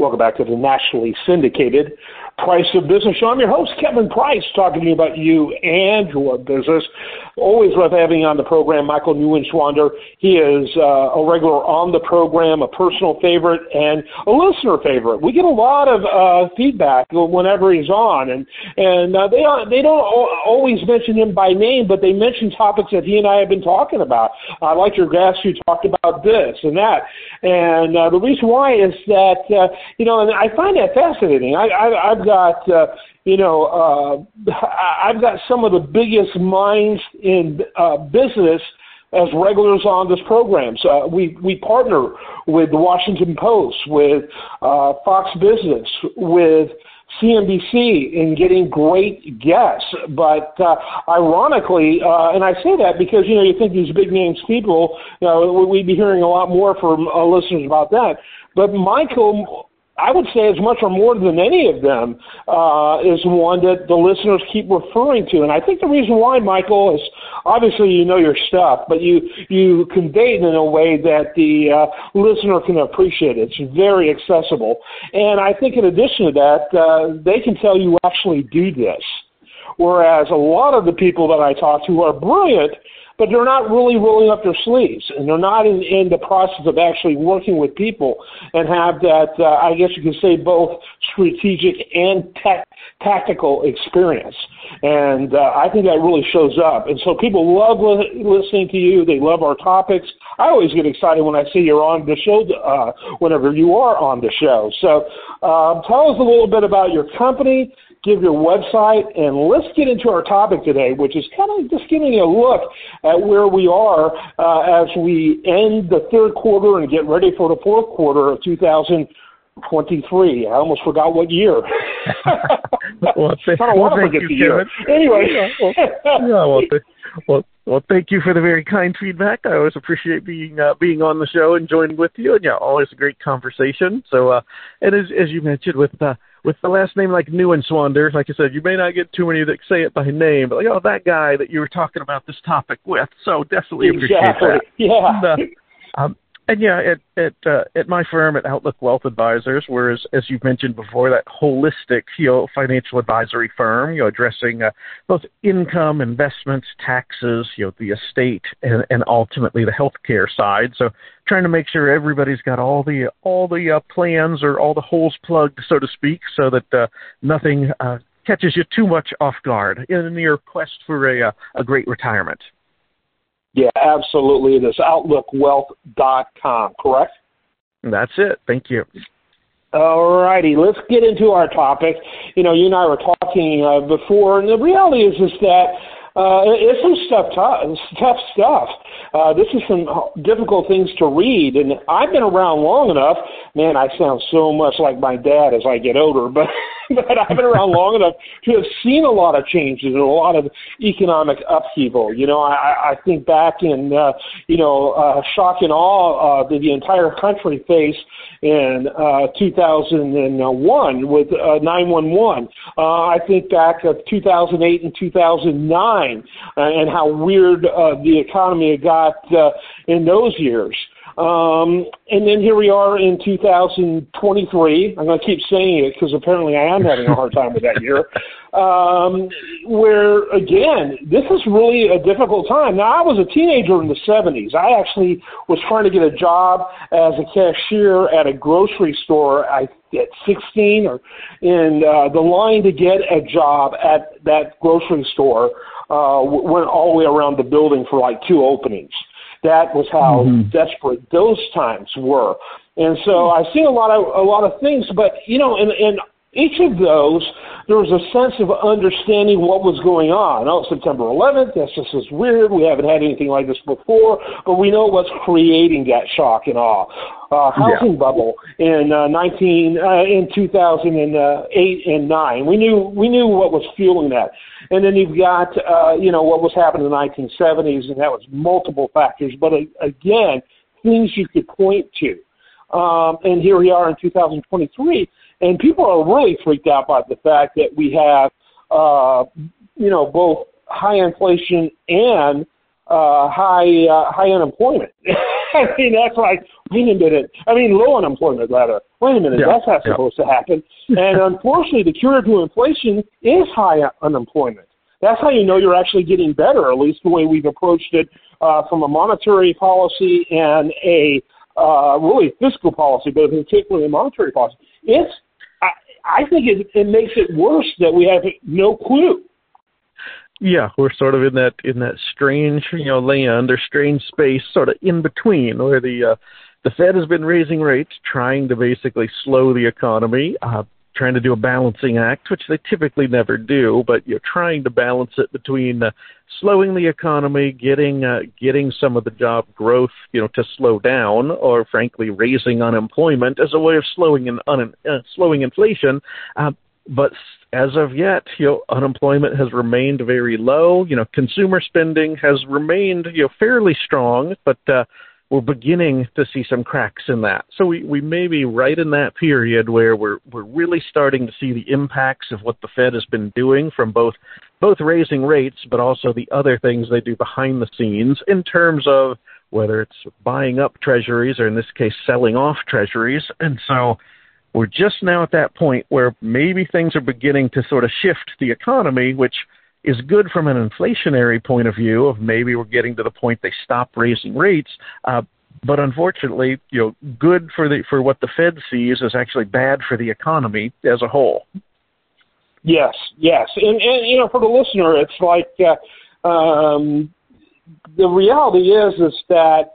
Welcome back to the nationally syndicated Price of Business Show. I'm your host, Kevin Price, talking to you about you and your business. Always love having on the program Michael Neuenschwander. He is uh, a regular on the program, a personal favorite, and a listener favorite. We get a lot of uh, feedback whenever he's on, and and uh, they they don't always mention him by name, but they mention topics that he and I have been talking about. I like your guest who talked about this and that, and uh, the reason why is that uh, you know, and I find that fascinating. I, I I've got uh, you know uh, I've got some of the biggest minds in uh, business as regulars on this program. So uh, we we partner with the Washington Post, with uh, Fox Business, with CNBC in getting great guests. But uh, ironically, uh, and I say that because you know you think these big names people, you know, we'd be hearing a lot more from uh, listeners about that. But Michael I would say as much or more than any of them uh, is one that the listeners keep referring to. And I think the reason why, Michael, is obviously you know your stuff, but you you convey it in a way that the uh, listener can appreciate it. It's very accessible, and I think in addition to that, uh, they can tell you actually do this. Whereas a lot of the people that I talk to are brilliant, but they're not really rolling up their sleeves and they're not in, in the process of actually working with people and have that, uh, I guess you could say, both strategic and tech, tactical experience. And uh, I think that really shows up. And so people love li- listening to you. They love our topics. I always get excited when I see you're on the show, uh, whenever you are on the show. So um, tell us a little bit about your company give your website, and let's get into our topic today, which is kind of just giving you a look at where we are uh, as we end the third quarter and get ready for the fourth quarter of 2023. I almost forgot what year. well, th- I don't well, want to forget you, the year. Anyway. yeah, well, yeah, well, th- well, well, thank you for the very kind feedback. I always appreciate being uh, being on the show and joining with you, and yeah, always a great conversation. So, uh, and as as you mentioned with uh, with the last name like Neuenschwander, like I said, you may not get too many that say it by name, but like, oh, that guy that you were talking about this topic with. So definitely appreciate exactly. that. Yeah. And, uh, um, and yeah, at at uh, at my firm at Outlook Wealth Advisors, whereas as you've mentioned before, that holistic you know financial advisory firm, you know, addressing uh, both income, investments, taxes, you know, the estate, and and ultimately the healthcare side. So trying to make sure everybody's got all the all the uh, plans or all the holes plugged, so to speak, so that uh, nothing uh, catches you too much off guard in your quest for a uh, a great retirement. Yeah, absolutely. It is OutlookWealth.com, correct? That's it. Thank you. All righty, let's get into our topic. You know, you and I were talking uh, before, and the reality is is that uh, it's some stuff tough, tough stuff. Uh, this is some difficult things to read, and I've been around long enough. Man, I sound so much like my dad as I get older, but but I've been around long enough to have seen a lot of changes and a lot of economic upheaval. You know, I, I think back in uh, you know uh, shock and awe uh, that the entire country faced in uh, 2001 with uh, 911. Uh, I think back of 2008 and 2009 uh, and how weird uh, the economy got uh, in those years. Um, and then here we are in 2023. I'm going to keep saying it because apparently I am having a hard time with that year. Um, where again, this is really a difficult time. Now, I was a teenager in the 70s. I actually was trying to get a job as a cashier at a grocery store. I at 16 or in uh, the line to get a job at that grocery store uh, went all the way around the building for like two openings. That was how mm-hmm. desperate those times were. And so I've seen a lot of a lot of things, but you know, and in each of those, there was a sense of understanding what was going on. Oh, September 11th, that's just as weird. We haven't had anything like this before, but we know what's creating that shock and awe. Uh, housing yeah. bubble in uh, 19 uh, in 2008 and 9. We knew we knew what was fueling that. And then you've got uh, you know what was happening in the 1970s, and that was multiple factors. But uh, again, things you could point to. Um, and here we are in 2023 and people are really freaked out by the fact that we have, uh, you know, both high inflation and uh, high uh, high unemployment. I mean, that's like, wait a minute. I mean, low unemployment, rather. Wait a minute, yeah, that's not yeah. supposed to happen. And unfortunately, the cure to inflation is high unemployment. That's how you know you're actually getting better, at least the way we've approached it uh, from a monetary policy and a uh, really fiscal policy, but particularly a monetary policy. It's, I, think it, it makes it worse that we have no clue. Yeah, we're sort of in that in that strange, you know, land or strange space, sort of in between, where the uh, the Fed has been raising rates, trying to basically slow the economy, uh, trying to do a balancing act, which they typically never do, but you're trying to balance it between uh, slowing the economy, getting uh, getting some of the job growth, you know, to slow down, or frankly raising unemployment as a way of slowing in un- uh, slowing inflation. Uh, but as of yet, you know, unemployment has remained very low. You know, consumer spending has remained, you know, fairly strong, but uh, we're beginning to see some cracks in that. So we, we may be right in that period where we're we're really starting to see the impacts of what the Fed has been doing from both both raising rates, but also the other things they do behind the scenes in terms of whether it's buying up treasuries or in this case selling off treasuries. And so we're just now at that point where maybe things are beginning to sort of shift the economy, which is good from an inflationary point of view of maybe we're getting to the point they stop raising rates. Uh, but unfortunately, you know, good for the for what the Fed sees is actually bad for the economy as a whole. Yes, yes, and and you know, for the listener, it's like uh, um, the reality is is that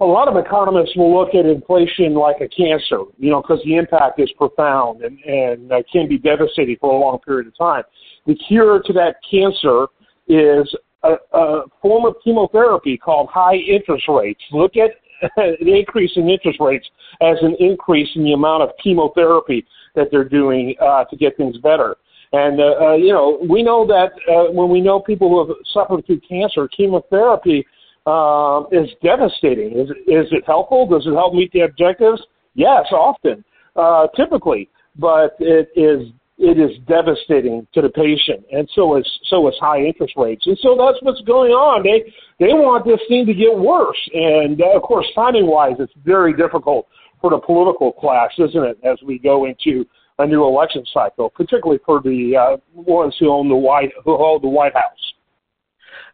a lot of economists will look at inflation like a cancer, you know, because the impact is profound and, and uh, can be devastating for a long period of time. The cure to that cancer is a, a form of chemotherapy called high interest rates. Look at the increase in interest rates as an increase in the amount of chemotherapy that they're doing uh, to get things better. And, uh, uh, you know, we know that uh, when we know people who have suffered through cancer, chemotherapy – uh, is devastating. Is, is it helpful? Does it help meet the objectives? Yes, often, uh, typically, but it is it is devastating to the patient, and so is so is high interest rates, and so that's what's going on. They they want this thing to get worse, and uh, of course, timing wise, it's very difficult for the political class, isn't it? As we go into a new election cycle, particularly for the uh, ones who own the White who hold the White House.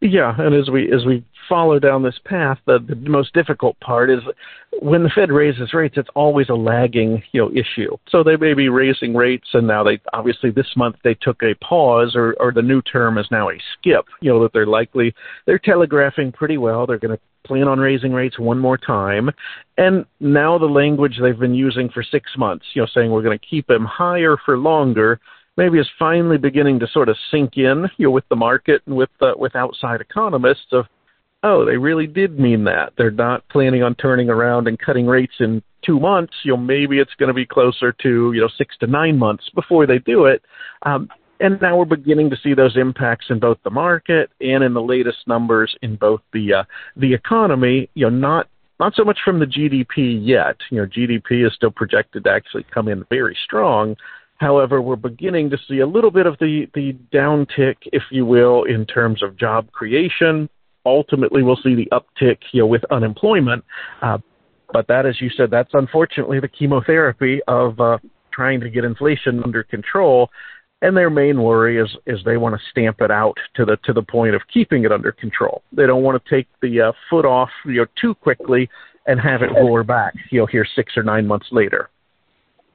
Yeah, and as we as we follow down this path, the, the most difficult part is when the Fed raises rates, it's always a lagging you know issue. So they may be raising rates, and now they obviously this month they took a pause, or or the new term is now a skip. You know that they're likely they're telegraphing pretty well. They're going to plan on raising rates one more time, and now the language they've been using for six months, you know, saying we're going to keep them higher for longer maybe is finally beginning to sort of sink in, you know, with the market and with uh, with outside economists of, oh, they really did mean that. They're not planning on turning around and cutting rates in two months. You know, maybe it's going to be closer to you know six to nine months before they do it. Um, and now we're beginning to see those impacts in both the market and in the latest numbers in both the uh, the economy. You know, not not so much from the GDP yet. You know, GDP is still projected to actually come in very strong, However, we're beginning to see a little bit of the, the downtick, if you will, in terms of job creation. Ultimately, we'll see the uptick you know, with unemployment. Uh, but that, as you said, that's unfortunately the chemotherapy of uh, trying to get inflation under control. And their main worry is is they want to stamp it out to the to the point of keeping it under control. They don't want to take the uh, foot off you know too quickly and have it roar back you know here six or nine months later.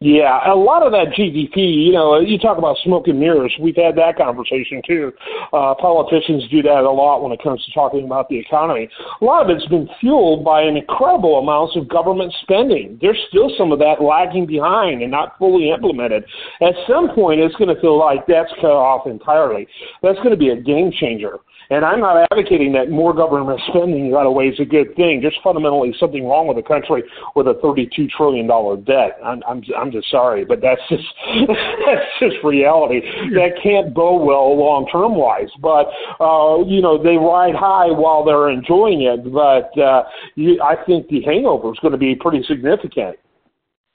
Yeah, a lot of that GDP, you know, you talk about smoke and mirrors. We've had that conversation too. Uh, politicians do that a lot when it comes to talking about the economy. A lot of it's been fueled by an incredible amounts of government spending. There's still some of that lagging behind and not fully implemented. At some point, it's going to feel like that's cut off entirely. That's going to be a game changer. And I'm not advocating that more government spending lot of ways is a good thing. There's fundamentally something wrong with a country with a 32 trillion dollar debt. I'm I'm I'm just sorry, but that's just that's just reality. That can't go well long term wise. But uh, you know they ride high while they're enjoying it. But uh, you, I think the hangover is going to be pretty significant.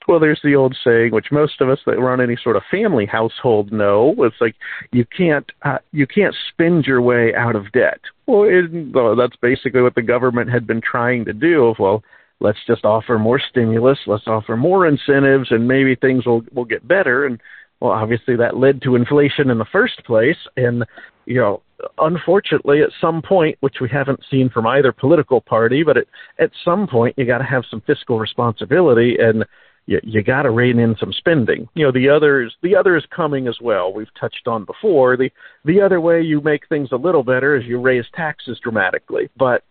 Well, there's the old saying, which most of us that run any sort of family household know. It's like you can't uh, you can't spend your way out of debt. Well, it, well, that's basically what the government had been trying to do. Of well, let's just offer more stimulus, let's offer more incentives, and maybe things will will get better. And well, obviously that led to inflation in the first place, and you know unfortunately, at some point, which we haven't seen from either political party, but at, at some point, you got to have some fiscal responsibility and you, you got to rein in some spending. You know, the others, the other is coming as well. We've touched on before. The the other way you make things a little better is you raise taxes dramatically. But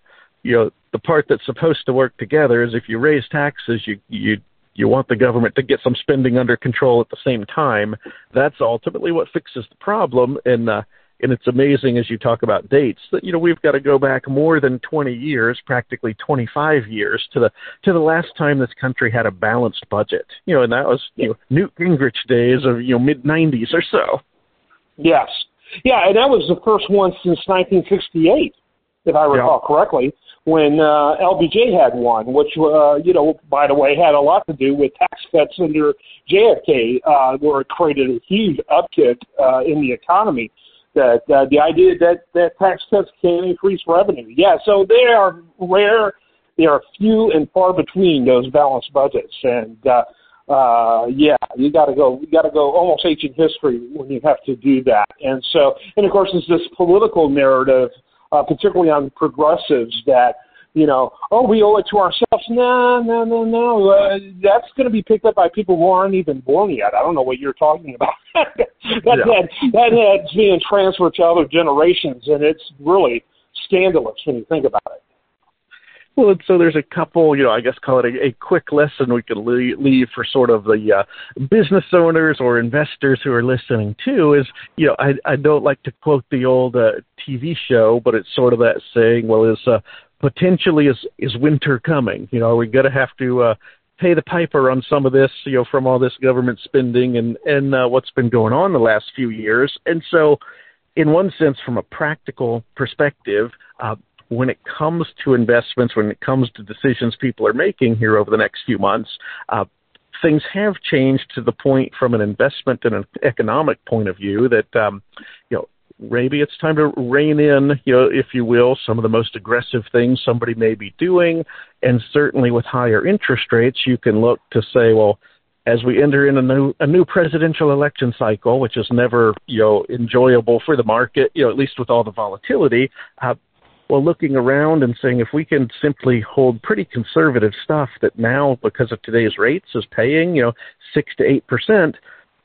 you know, the part that's supposed to work together is if you raise taxes, you you you want the government to get some spending under control at the same time. That's ultimately what fixes the problem. And uh, and it's amazing as you talk about dates that you know we've got to go back more than 20 years, practically 25 years to the to the last time this country had a balanced budget. You know, and that was you know Newt Gingrich days of you know mid 90s or so. Yes, yeah, and that was the first one since 1968, if I recall yeah. correctly, when uh, LBJ had one, which uh, you know, by the way, had a lot to do with tax cuts under JFK, uh, where it created a huge uptick uh, in the economy that uh, the idea that that tax cuts can increase revenue. Yeah, so they are rare. They are few and far between those balanced budgets, and uh, uh, yeah, you got to go. You got to go almost ancient history when you have to do that. And so, and of course, there's this political narrative, uh, particularly on progressives, that you know, oh, we owe it to ourselves. No, no, no, no. Uh, that's going to be picked up by people who aren't even born yet. I don't know what you're talking about. that, yeah. that that that's being transferred to other generations, and it's really scandalous when you think about it. Well, so there's a couple, you know, I guess call it a, a quick lesson we could leave, leave for sort of the uh, business owners or investors who are listening too. Is you know, I I don't like to quote the old uh, TV show, but it's sort of that saying. Well, is uh, potentially is is winter coming? You know, are we're going to have to uh, pay the piper on some of this, you know, from all this government spending and and uh, what's been going on the last few years. And so, in one sense, from a practical perspective, uh, when it comes to investments, when it comes to decisions people are making here over the next few months, uh, things have changed to the point from an investment and an economic point of view that um, you know maybe it's time to rein in, you know, if you will, some of the most aggressive things somebody may be doing. And certainly with higher interest rates, you can look to say, well, as we enter in a new a new presidential election cycle, which is never you know enjoyable for the market, you know, at least with all the volatility. Uh, well, looking around and saying if we can simply hold pretty conservative stuff that now, because of today's rates, is paying you know six to eight percent,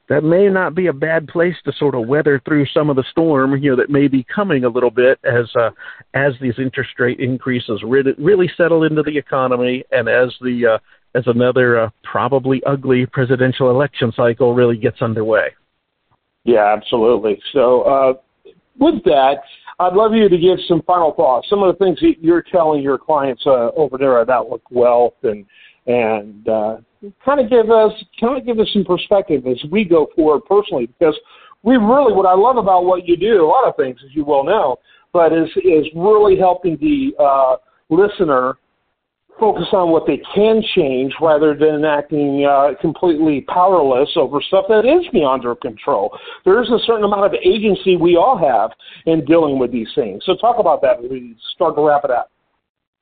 that may not be a bad place to sort of weather through some of the storm, you know, that may be coming a little bit as uh, as these interest rate increases really, settle into the economy, and as the uh, as another uh, probably ugly presidential election cycle really gets underway. Yeah, absolutely. So uh, with that, I'd love you to give some final thoughts. Some of the things that you're telling your clients uh, over there at Outlook Wealth and and uh, kind of give us kind of give us some perspective as we go forward personally because we really what I love about what you do a lot of things as you well know but is is really helping the uh, listener focus on what they can change rather than acting uh, completely powerless over stuff that is beyond their control. There is a certain amount of agency we all have in dealing with these things. So talk about that as we start to wrap it up.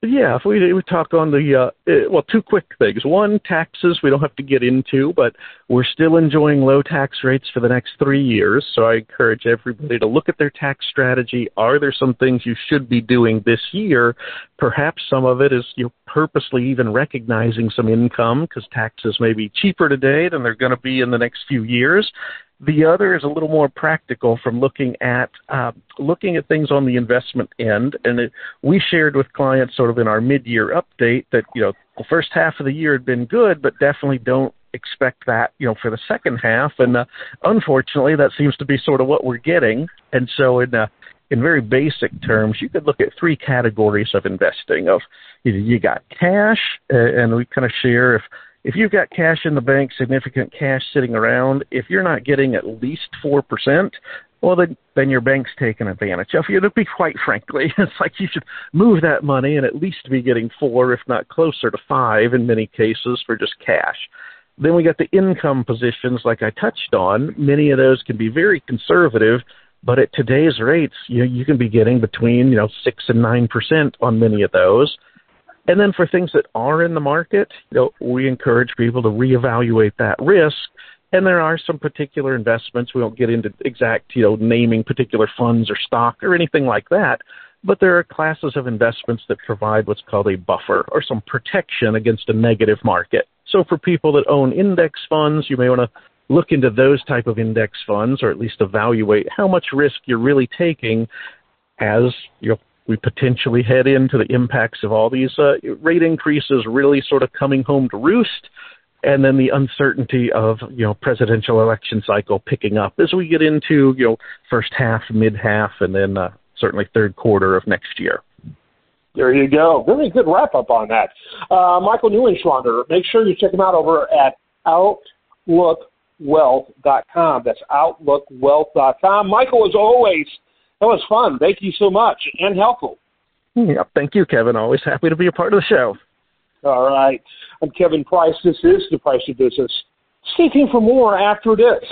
Yeah, if we, we talk on the uh, uh, well, two quick things. One, taxes we don't have to get into, but we're still enjoying low tax rates for the next three years. So I encourage everybody to look at their tax strategy. Are there some things you should be doing this year? Perhaps some of it is you purposely even recognizing some income because taxes may be cheaper today than they're going to be in the next few years. The other is a little more practical from looking at uh, looking at things on the investment end. And it, we shared with clients sort of in our mid-year update that you know the first half of the year had been good, but definitely don't expect that you know for the second half. And uh, unfortunately, that seems to be sort of what we're getting. And so in uh, in very basic terms, you could look at three categories of investing. Of you, got cash, uh, and we kind of share if if you've got cash in the bank, significant cash sitting around, if you're not getting at least 4%, well, then, then your bank's taking advantage of you. To be quite frankly, it's like you should move that money and at least be getting four, if not closer to five in many cases for just cash. Then we got the income positions, like I touched on. Many of those can be very conservative, but at today's rates, you you can be getting between you know six and nine percent on many of those. And then for things that are in the market, you know, we encourage people to reevaluate that risk. And there are some particular investments. We won't get into exact, you know, naming particular funds or stock or anything like that. But there are classes of investments that provide what's called a buffer or some protection against a negative market. So for people that own index funds, you may want to look into those type of index funds or at least evaluate how much risk you're really taking as you know, we potentially head into the impacts of all these uh, rate increases really sort of coming home to roost and then the uncertainty of you know presidential election cycle picking up as we get into you know first half mid half and then uh, certainly third quarter of next year there you go. Very good wrap up on that. Uh, Michael Neuenschwander, make sure you check him out over at OutlookWealth.com. That's OutlookWealth.com. Michael, as always, that was fun. Thank you so much and helpful. Yep. Thank you, Kevin. Always happy to be a part of the show. All right. I'm Kevin Price. This is The Price of Business. Stay tuned for more after this.